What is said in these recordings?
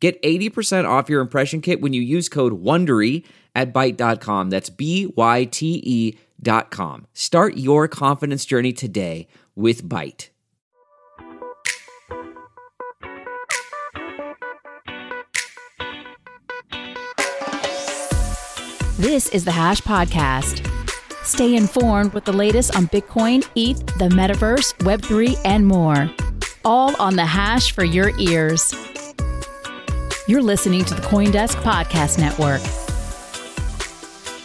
Get 80% off your impression kit when you use code WONDERY at Byte.com. That's B-Y-T-E dot com. Start your confidence journey today with Byte. This is the Hash Podcast. Stay informed with the latest on Bitcoin, ETH, the metaverse, Web3, and more. All on the Hash for your ears. You're listening to the Coindesk Podcast Network.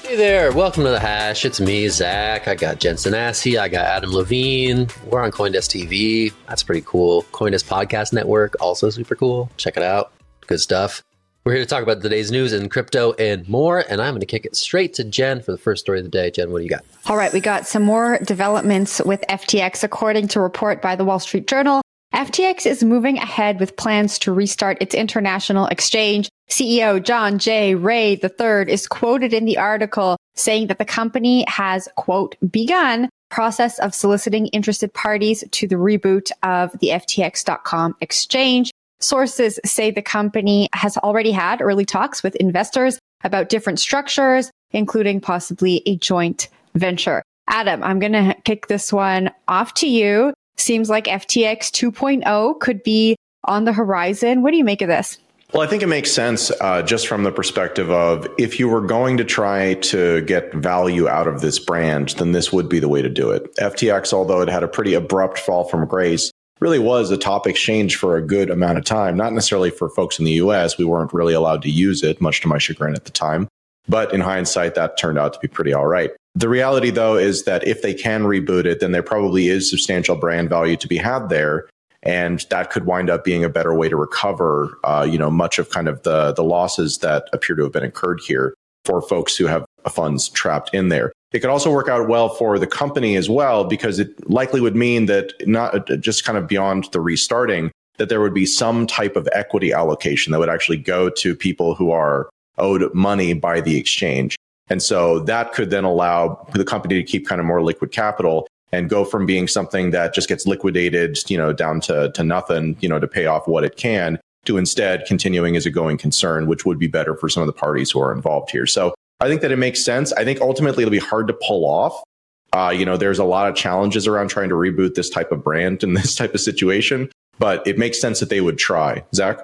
Hey there, welcome to the Hash. It's me, Zach. I got Jen Sanasie. I got Adam Levine. We're on Coindesk TV. That's pretty cool. Coindesk Podcast Network, also super cool. Check it out. Good stuff. We're here to talk about today's news in crypto and more. And I'm going to kick it straight to Jen for the first story of the day. Jen, what do you got? All right, we got some more developments with FTX. According to a report by the Wall Street Journal, FTX is moving ahead with plans to restart its international exchange. CEO John J. Ray III is quoted in the article saying that the company has, quote, begun process of soliciting interested parties to the reboot of the FTX.com exchange. Sources say the company has already had early talks with investors about different structures, including possibly a joint venture. Adam, I'm going to kick this one off to you. Seems like FTX 2.0 could be on the horizon. What do you make of this? Well, I think it makes sense uh, just from the perspective of if you were going to try to get value out of this brand, then this would be the way to do it. FTX, although it had a pretty abrupt fall from grace, really was a top exchange for a good amount of time. Not necessarily for folks in the US. We weren't really allowed to use it, much to my chagrin at the time. But in hindsight, that turned out to be pretty all right. The reality, though, is that if they can reboot it, then there probably is substantial brand value to be had there. And that could wind up being a better way to recover, uh, you know, much of kind of the, the losses that appear to have been incurred here for folks who have funds trapped in there. It could also work out well for the company as well, because it likely would mean that not uh, just kind of beyond the restarting, that there would be some type of equity allocation that would actually go to people who are owed money by the exchange. And so that could then allow the company to keep kind of more liquid capital and go from being something that just gets liquidated, you know, down to, to nothing, you know, to pay off what it can to instead continuing as a going concern, which would be better for some of the parties who are involved here. So I think that it makes sense. I think ultimately it'll be hard to pull off. Uh, you know, there's a lot of challenges around trying to reboot this type of brand in this type of situation, but it makes sense that they would try. Zach?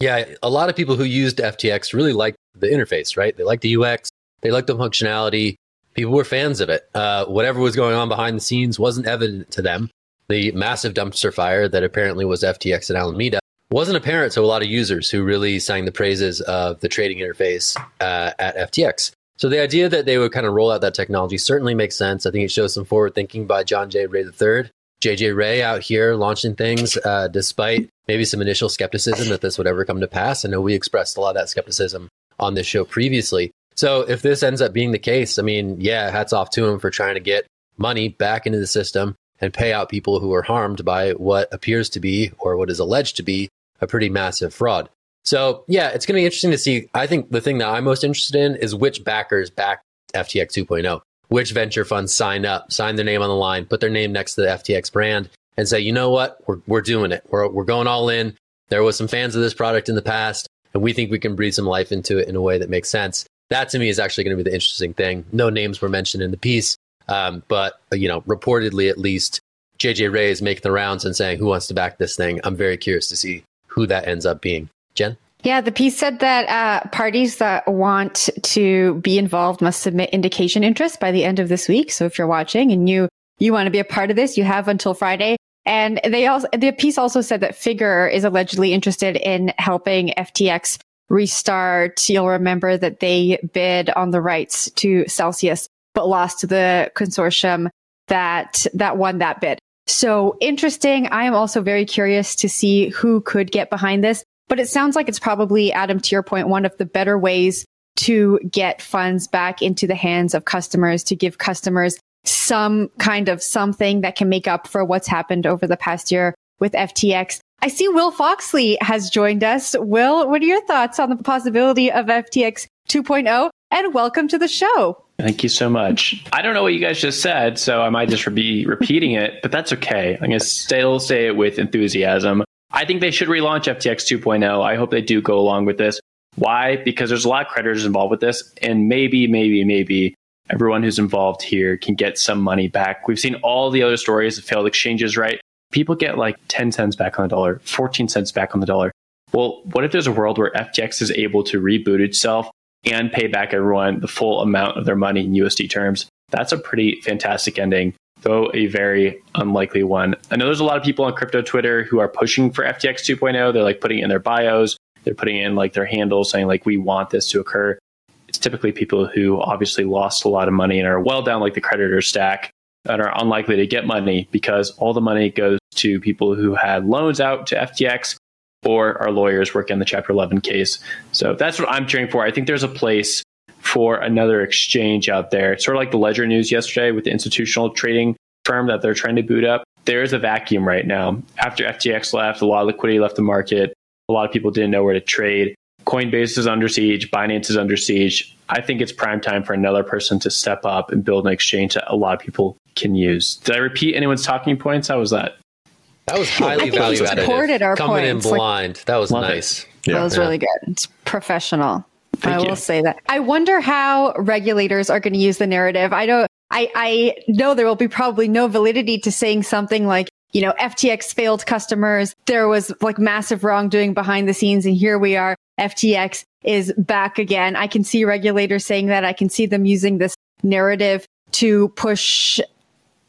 Yeah, a lot of people who used FTX really liked the interface, right? They liked the UX, they liked the functionality. People were fans of it. Uh, whatever was going on behind the scenes wasn't evident to them. The massive dumpster fire that apparently was FTX and Alameda wasn't apparent to a lot of users who really sang the praises of the trading interface uh, at FTX. So the idea that they would kind of roll out that technology certainly makes sense. I think it shows some forward thinking by John J. Ray III. JJ Ray out here launching things uh, despite maybe some initial skepticism that this would ever come to pass. I know we expressed a lot of that skepticism on this show previously. So if this ends up being the case, I mean, yeah, hats off to him for trying to get money back into the system and pay out people who were harmed by what appears to be or what is alleged to be a pretty massive fraud. So yeah, it's going to be interesting to see. I think the thing that I'm most interested in is which backers back FTX 2.0, which venture funds sign up, sign their name on the line, put their name next to the FTX brand and say, you know what, we're, we're doing it. We're, we're going all in. There was some fans of this product in the past, and we think we can breathe some life into it in a way that makes sense. That to me is actually going to be the interesting thing. No names were mentioned in the piece, um, but you know, reportedly at least, JJ Ray is making the rounds and saying who wants to back this thing. I'm very curious to see who that ends up being. Jen? Yeah, the piece said that uh, parties that want to be involved must submit indication interest by the end of this week. So if you're watching and you you want to be a part of this, you have until Friday. And they also the piece also said that Figure is allegedly interested in helping FTX restart. You'll remember that they bid on the rights to Celsius, but lost to the consortium that that won that bid. So interesting. I am also very curious to see who could get behind this. But it sounds like it's probably, Adam, to your point, one of the better ways to get funds back into the hands of customers, to give customers some kind of something that can make up for what's happened over the past year with FTX. I see Will Foxley has joined us. Will, what are your thoughts on the possibility of FTX 2.0? And welcome to the show. Thank you so much. I don't know what you guys just said, so I might just be repeating it, but that's okay. I'm going to still say it with enthusiasm. I think they should relaunch FTX 2.0. I hope they do go along with this. Why? Because there's a lot of creditors involved with this, and maybe, maybe, maybe everyone who's involved here can get some money back. We've seen all the other stories of failed exchanges, right? People get like 10 cents back on the dollar, 14 cents back on the dollar. Well, what if there's a world where FTX is able to reboot itself and pay back everyone the full amount of their money in USD terms? That's a pretty fantastic ending though a very unlikely one. I know there's a lot of people on crypto Twitter who are pushing for FTX 2.0. They're like putting in their bios, they're putting in like their handles saying like we want this to occur. It's typically people who obviously lost a lot of money and are well down like the creditor stack and are unlikely to get money because all the money goes to people who had loans out to FTX or our lawyers working on the Chapter 11 case. So that's what I'm cheering for. I think there's a place for another exchange out there. It's sort of like the Ledger news yesterday with the institutional trading firm that they're trying to boot up. There is a vacuum right now. After FTX left, a lot of liquidity left the market. A lot of people didn't know where to trade. Coinbase is under siege. Binance is under siege. I think it's prime time for another person to step up and build an exchange that a lot of people can use. Did I repeat anyone's talking points? How was that? That was highly value Supported our Coming points. in Like, blind. that was nice. Yeah. that was Yeah. really good. It's professional. Thank I you. will say that. I wonder how regulators are going to use the narrative. I don't, I, I know there will be probably no validity to saying something like, you know, FTX failed customers. There was like massive wrongdoing behind the scenes. And here we are. FTX is back again. I can see regulators saying that. I can see them using this narrative to push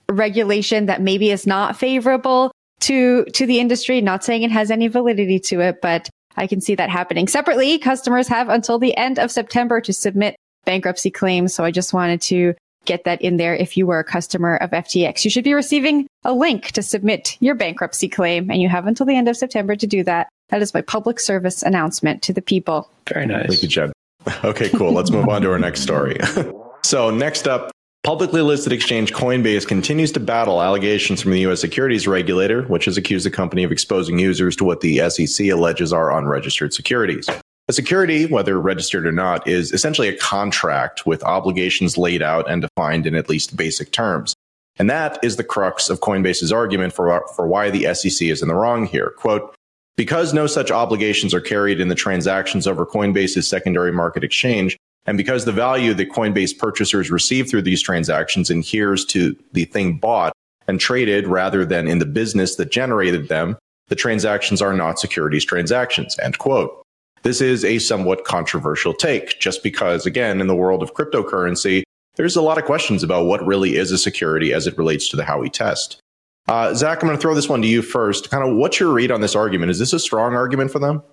regulation that maybe is not favorable to, to the industry. Not saying it has any validity to it, but I can see that happening. Separately, customers have until the end of September to submit bankruptcy claims. So I just wanted to get that in there. If you were a customer of FTX, you should be receiving a link to submit your bankruptcy claim and you have until the end of September to do that. That is my public service announcement to the people. Very nice. Thank you, Jed. Okay, cool. Let's move on to our next story. so, next up, publicly listed exchange Coinbase continues to battle allegations from the U.S. securities regulator, which has accused the company of exposing users to what the SEC alleges are unregistered securities. A security, whether registered or not, is essentially a contract with obligations laid out and defined in at least basic terms. And that is the crux of Coinbase's argument for, for why the SEC is in the wrong here. Quote, because no such obligations are carried in the transactions over Coinbase's secondary market exchange, and because the value that Coinbase purchasers receive through these transactions adheres to the thing bought and traded rather than in the business that generated them, the transactions are not securities transactions. End quote. This is a somewhat controversial take, just because, again, in the world of cryptocurrency, there's a lot of questions about what really is a security as it relates to the Howey test. Uh, Zach, I'm going to throw this one to you first. Kind of what's your read on this argument? Is this a strong argument for them?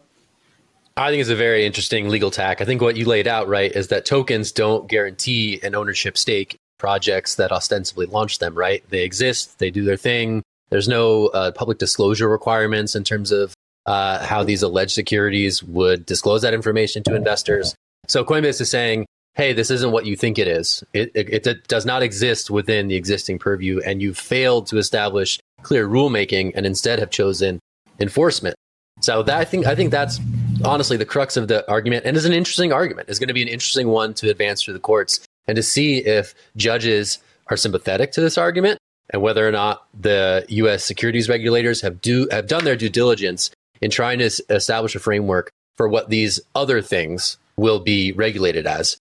I think it's a very interesting legal tack. I think what you laid out, right, is that tokens don't guarantee an ownership stake projects that ostensibly launch them, right? They exist, they do their thing. There's no uh, public disclosure requirements in terms of uh, how these alleged securities would disclose that information to investors. So Coinbase is saying, hey, this isn't what you think it is. It, it, it does not exist within the existing purview, and you've failed to establish clear rulemaking and instead have chosen enforcement. So that I think I think that's honestly the crux of the argument, and is an interesting argument. It's going to be an interesting one to advance through the courts and to see if judges are sympathetic to this argument and whether or not the U.S. securities regulators have do have done their due diligence in trying to establish a framework for what these other things will be regulated as.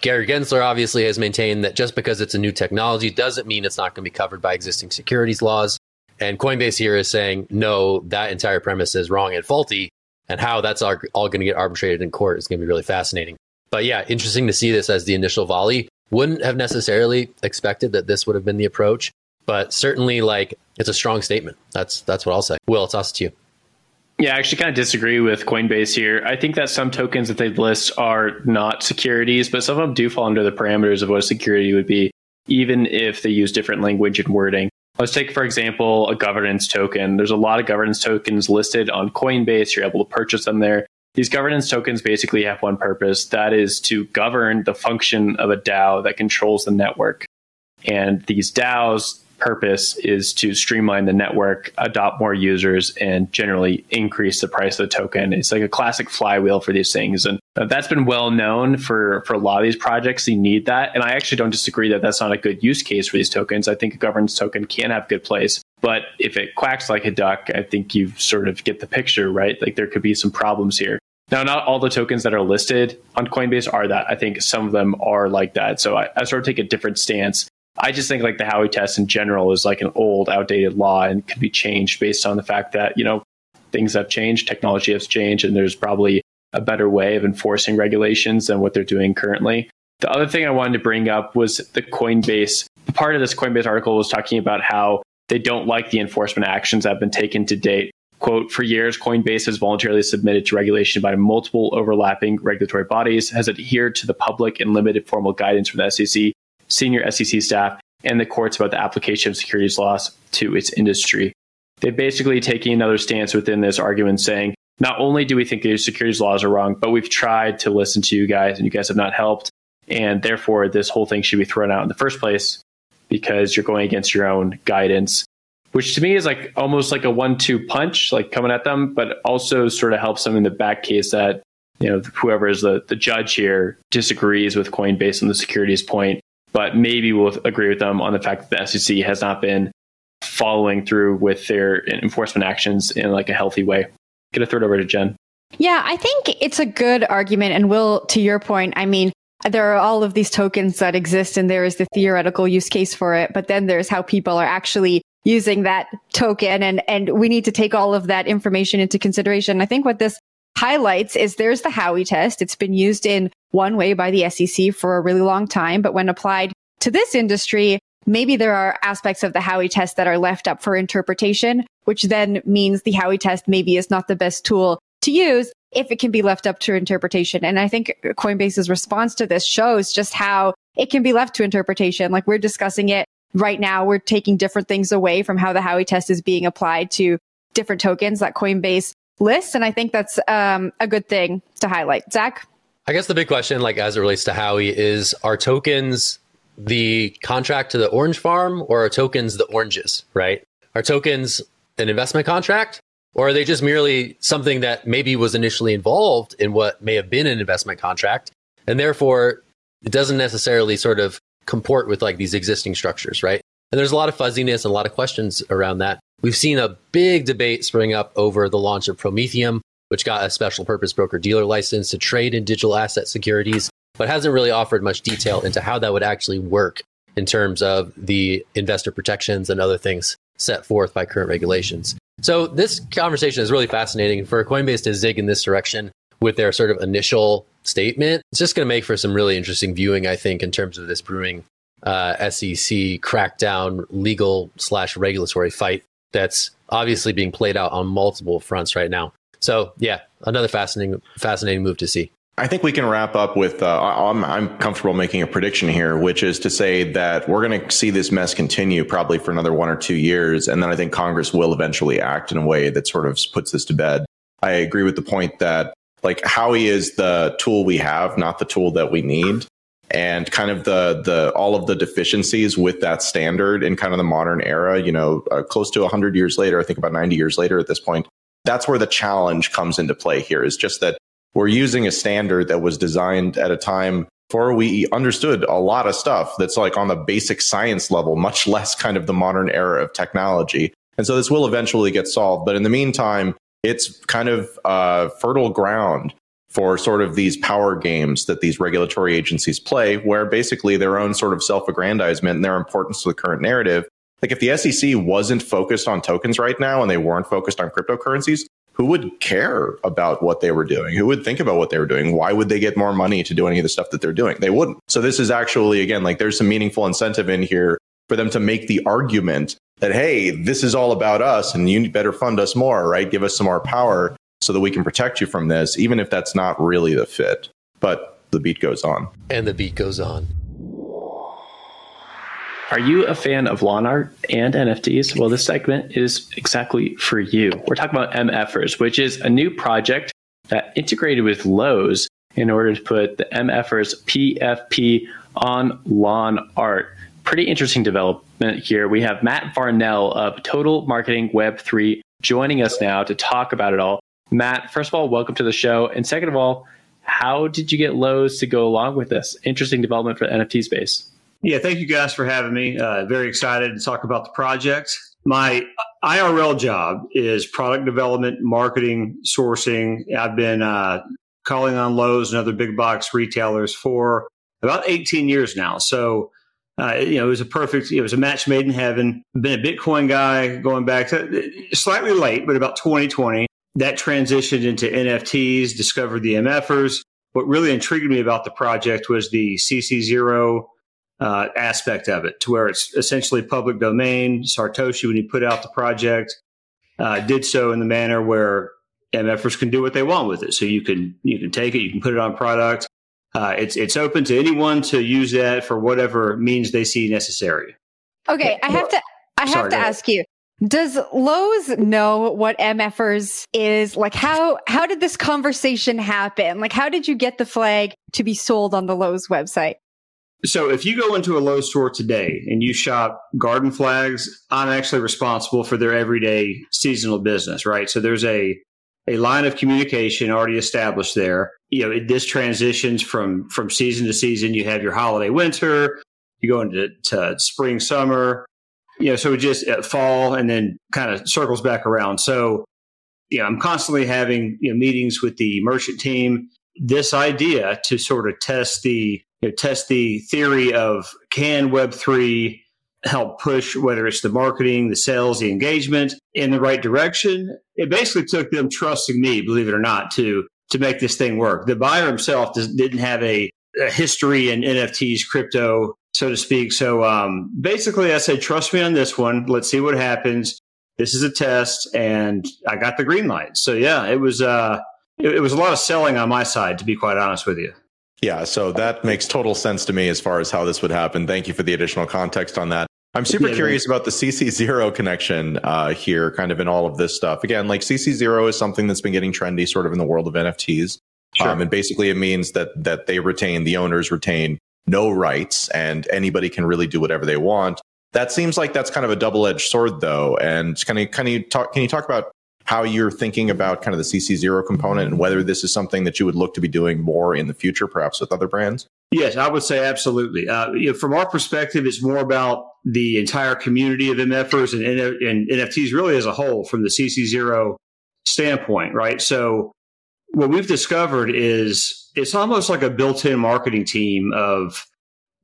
Gary Gensler obviously has maintained that just because it's a new technology doesn't mean it's not going to be covered by existing securities laws. And Coinbase here is saying, no, that entire premise is wrong and faulty. And how that's all, going to get arbitrated in court is going to be really fascinating. But yeah, interesting to see this as the initial volley. Wouldn't have necessarily expected that this would have been the approach, but certainly like it's a strong statement. That's that's what I'll say. Will, it's us to you. Yeah, I actually kind of disagree with Coinbase here. I think that some tokens that they list are not securities, but some of them do fall under the parameters of what a security would be, even if they use different language and wording. Let's take, for example, a governance token. There's a lot of governance tokens listed on Coinbase. You're able to purchase them there. These governance tokens basically have one purpose that is to govern the function of a DAO that controls the network. And these DAOs purpose is to streamline the network, adopt more users, and generally increase the price of the token. It's like a classic flywheel for these things. And that's been well known for, for a lot of these projects. You need that. And I actually don't disagree that that's not a good use case for these tokens. I think a governance token can have good place. But if it quacks like a duck, I think you sort of get the picture, right? Like there could be some problems here. Now, not all the tokens that are listed on Coinbase are that. I think some of them are like that. So I, I sort of take a different stance. I just think like the Howey test in general is like an old, outdated law and could be changed based on the fact that, you know, things have changed, technology has changed, and there's probably a better way of enforcing regulations than what they're doing currently. The other thing I wanted to bring up was the Coinbase. Part of this Coinbase article was talking about how they don't like the enforcement actions that have been taken to date. Quote, for years, Coinbase has voluntarily submitted to regulation by multiple overlapping regulatory bodies, has adhered to the public and limited formal guidance from the SEC, senior SEC staff, and the courts about the application of securities laws to its industry. They're basically taking another stance within this argument saying, not only do we think the securities laws are wrong, but we've tried to listen to you guys and you guys have not helped. And therefore, this whole thing should be thrown out in the first place because you're going against your own guidance, which to me is like almost like a one two punch, like coming at them, but also sort of helps them in the back case that, you know, whoever is the, the judge here disagrees with Coinbase on the securities point but maybe we'll agree with them on the fact that the SEC has not been following through with their enforcement actions in like a healthy way. Gonna throw it over to Jen. Yeah, I think it's a good argument. And Will, to your point, I mean, there are all of these tokens that exist and there is the theoretical use case for it, but then there's how people are actually using that token and, and we need to take all of that information into consideration. I think what this highlights is there's the Howey test. It's been used in one way by the SEC for a really long time, but when applied to this industry, maybe there are aspects of the Howey test that are left up for interpretation, which then means the Howey test maybe is not the best tool to use if it can be left up to interpretation. And I think Coinbase's response to this shows just how it can be left to interpretation. Like we're discussing it right now. We're taking different things away from how the Howey test is being applied to different tokens that Coinbase lists. And I think that's um, a good thing to highlight. Zach? I guess the big question, like as it relates to Howey, is are tokens the contract to the orange farm or are tokens the oranges, right? Are tokens an investment contract or are they just merely something that maybe was initially involved in what may have been an investment contract? And therefore, it doesn't necessarily sort of comport with like these existing structures, right? And there's a lot of fuzziness and a lot of questions around that. We've seen a big debate spring up over the launch of Prometheum, which got a special purpose broker dealer license to trade in digital asset securities, but hasn't really offered much detail into how that would actually work in terms of the investor protections and other things set forth by current regulations. So this conversation is really fascinating for Coinbase to zig in this direction with their sort of initial statement. It's just going to make for some really interesting viewing, I think, in terms of this brewing uh, SEC crackdown legal slash regulatory fight that's obviously being played out on multiple fronts right now. So yeah, another fascinating fascinating move to see. I think we can wrap up with uh, I'm, I'm comfortable making a prediction here, which is to say that we're going to see this mess continue probably for another one or two years. And then I think Congress will eventually act in a way that sort of puts this to bed. I agree with the point that like Howey is the tool we have, not the tool that we need and kind of the the all of the deficiencies with that standard in kind of the modern era you know uh, close to 100 years later i think about 90 years later at this point that's where the challenge comes into play here is just that we're using a standard that was designed at a time before we understood a lot of stuff that's like on the basic science level much less kind of the modern era of technology and so this will eventually get solved but in the meantime it's kind of uh, fertile ground for sort of these power games that these regulatory agencies play, where basically their own sort of self aggrandizement and their importance to the current narrative. Like if the SEC wasn't focused on tokens right now and they weren't focused on cryptocurrencies, who would care about what they were doing? Who would think about what they were doing? Why would they get more money to do any of the stuff that they're doing? They wouldn't. So this is actually, again, like there's some meaningful incentive in here for them to make the argument that, hey, this is all about us and you better fund us more, right? Give us some more power so that we can protect you from this, even if that's not really the fit. But the beat goes on. And the beat goes on. Are you a fan of lawn art and NFTs? Well, this segment is exactly for you. We're talking about MFers, which is a new project that integrated with Lowe's in order to put the MFers PFP on lawn art. Pretty interesting development here. We have Matt Varnell of Total Marketing Web3 joining us now to talk about it all. Matt, first of all, welcome to the show. And second of all, how did you get Lowe's to go along with this? Interesting development for the NFT space. Yeah, thank you guys for having me. Uh, very excited to talk about the project. My IRL job is product development, marketing, sourcing. I've been uh, calling on Lowe's and other big box retailers for about 18 years now. So, uh, you know, it was a perfect, it was a match made in heaven. Been a Bitcoin guy going back to slightly late, but about 2020. That transitioned into NFTs, discovered the MFers. What really intrigued me about the project was the CC0 uh, aspect of it, to where it's essentially public domain. Sartoshi, when he put out the project, uh, did so in the manner where MFers can do what they want with it. So you can you can take it, you can put it on product. Uh, it's it's open to anyone to use that for whatever means they see necessary. Okay, I have to I have Sorry, to ask you. Does Lowe's know what MFers is? Like how how did this conversation happen? Like how did you get the flag to be sold on the Lowe's website? So if you go into a Lowe's store today and you shop garden flags, I'm actually responsible for their everyday seasonal business, right? So there's a a line of communication already established there. You know, it, this transitions from from season to season. You have your holiday winter, you go into to spring summer, you know, so it just uh, fall and then kind of circles back around. So, you know, I'm constantly having you know, meetings with the merchant team. This idea to sort of test the you know, test the theory of can Web3 help push whether it's the marketing, the sales, the engagement in the right direction. It basically took them trusting me, believe it or not, to to make this thing work. The buyer himself does, didn't have a, a, history in NFTs, crypto, so to speak. So um, basically, I said, trust me on this one. Let's see what happens. This is a test, and I got the green light. So yeah, it was uh, it, it was a lot of selling on my side, to be quite honest with you. Yeah, so that makes total sense to me as far as how this would happen. Thank you for the additional context on that. I'm super yeah, curious about the CC0 connection uh, here, kind of in all of this stuff. Again, like CC0 is something that's been getting trendy sort of in the world of NFTs. Sure. Um, and basically it means that that they retain, the owners retain no rights and anybody can really do whatever they want. That seems like that's kind of a double-edged sword though. And can you, can you talk, can you talk about how you're thinking about kind of the CC0 component and whether this is something that you would look to be doing more in the future, perhaps with other brands? Yes, I would say absolutely. Uh, you know, from our perspective, it's more about the entire community of MFers and, and NFTs really as a whole from the CC0 standpoint, right? So what we've discovered is it's almost like a built-in marketing team of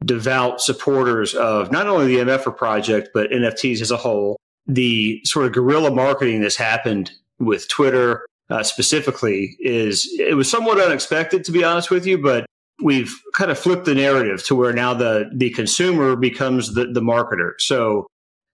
devout supporters of not only the MFer project, but NFTs as a whole the sort of guerrilla marketing that's happened with Twitter uh, specifically is it was somewhat unexpected to be honest with you, but we've kind of flipped the narrative to where now the the consumer becomes the the marketer. So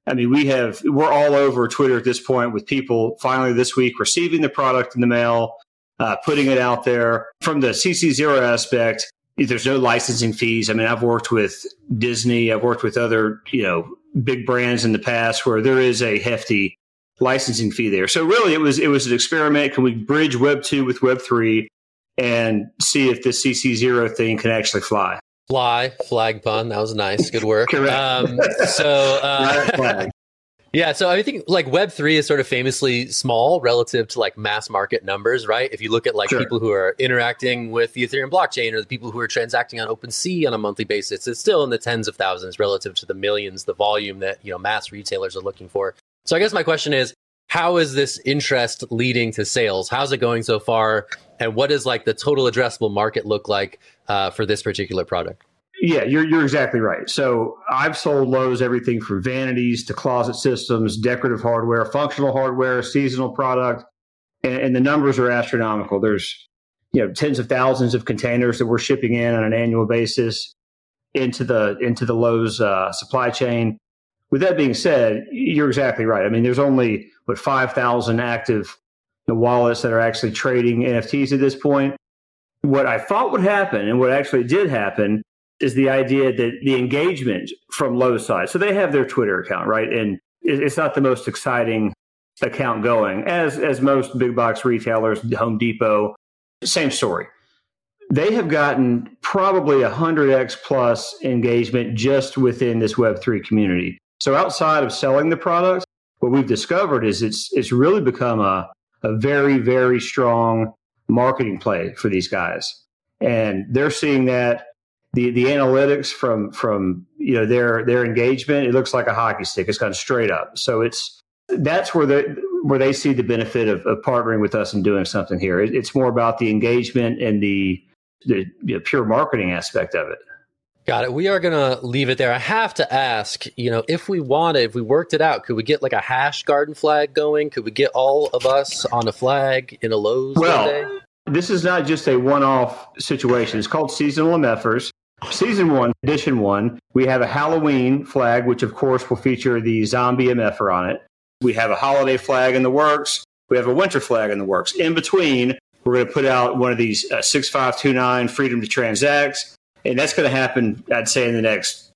I mean, we have we're all over Twitter at this point with people finally this week receiving the product in the mail, uh, putting it out there. From the CC0 aspect, there's no licensing fees. I mean, I've worked with Disney, I've worked with other you know big brands in the past where there is a hefty licensing fee there. So really, it was it was an experiment. Can we bridge Web two with Web three and see if this CC zero thing can actually fly? Fly flag pun. That was nice. Good work. um, so uh, yeah, so I think like Web three is sort of famously small relative to like mass market numbers, right? If you look at like sure. people who are interacting with the Ethereum blockchain or the people who are transacting on OpenSea on a monthly basis, it's still in the tens of thousands relative to the millions, the volume that you know mass retailers are looking for. So I guess my question is, how is this interest leading to sales? How's it going so far? And what does like the total addressable market look like uh, for this particular product? Yeah, you're you're exactly right. So I've sold Lowe's everything from vanities to closet systems, decorative hardware, functional hardware, seasonal product, and, and the numbers are astronomical. There's you know tens of thousands of containers that we're shipping in on an annual basis into the into the Lowe's uh, supply chain. With that being said, you're exactly right. I mean, there's only what five thousand active you know, wallets that are actually trading NFTs at this point. What I thought would happen, and what actually did happen, is the idea that the engagement from Lowe's side. So they have their Twitter account, right? And it's not the most exciting account going, as as most big box retailers, Home Depot, same story. They have gotten probably a hundred x plus engagement just within this Web three community. So outside of selling the products, what we've discovered is it's it's really become a a very very strong marketing play for these guys, and they're seeing that the the analytics from from you know their their engagement it looks like a hockey stick it's gone straight up so it's that's where the where they see the benefit of, of partnering with us and doing something here it, it's more about the engagement and the the you know, pure marketing aspect of it Got it. We are going to leave it there. I have to ask, you know, if we wanted, if we worked it out, could we get like a hash garden flag going? Could we get all of us on a flag in a Lowe's well, This is not just a one-off situation. It's called seasonal MFers. Season one, edition one, we have a Halloween flag, which of course will feature the zombie MFer on it. We have a holiday flag in the works. We have a winter flag in the works. In between, we're going to put out one of these uh, 6529 Freedom to Transact. And that's going to happen, I'd say, in the next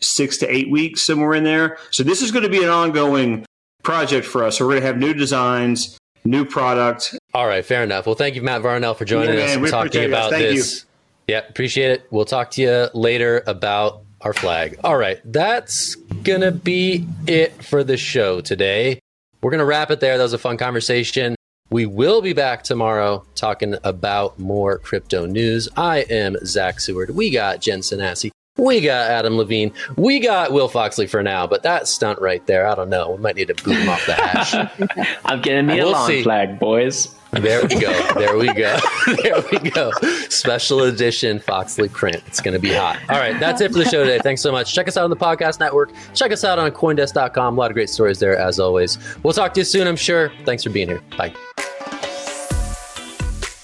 six to eight weeks, somewhere in there. So this is going to be an ongoing project for us. So we're going to have new designs, new product. All right, fair enough. Well, thank you, Matt Varnell, for joining yeah, us and talking about this. You. Yeah, appreciate it. We'll talk to you later about our flag. All right, that's going to be it for the show today. We're going to wrap it there. That was a fun conversation. We will be back tomorrow talking about more crypto news. I am Zach Seward. We got Jen Sanasie. We got Adam Levine. We got Will Foxley for now, but that stunt right there, I don't know. We might need to boot him off the hash. I'm getting me we'll a lawn flag, boys. There we go. There we go. there we go. Special edition Foxley print. It's going to be hot. All right. That's it for the show today. Thanks so much. Check us out on the podcast network. Check us out on coindesk.com. A lot of great stories there, as always. We'll talk to you soon, I'm sure. Thanks for being here. Bye.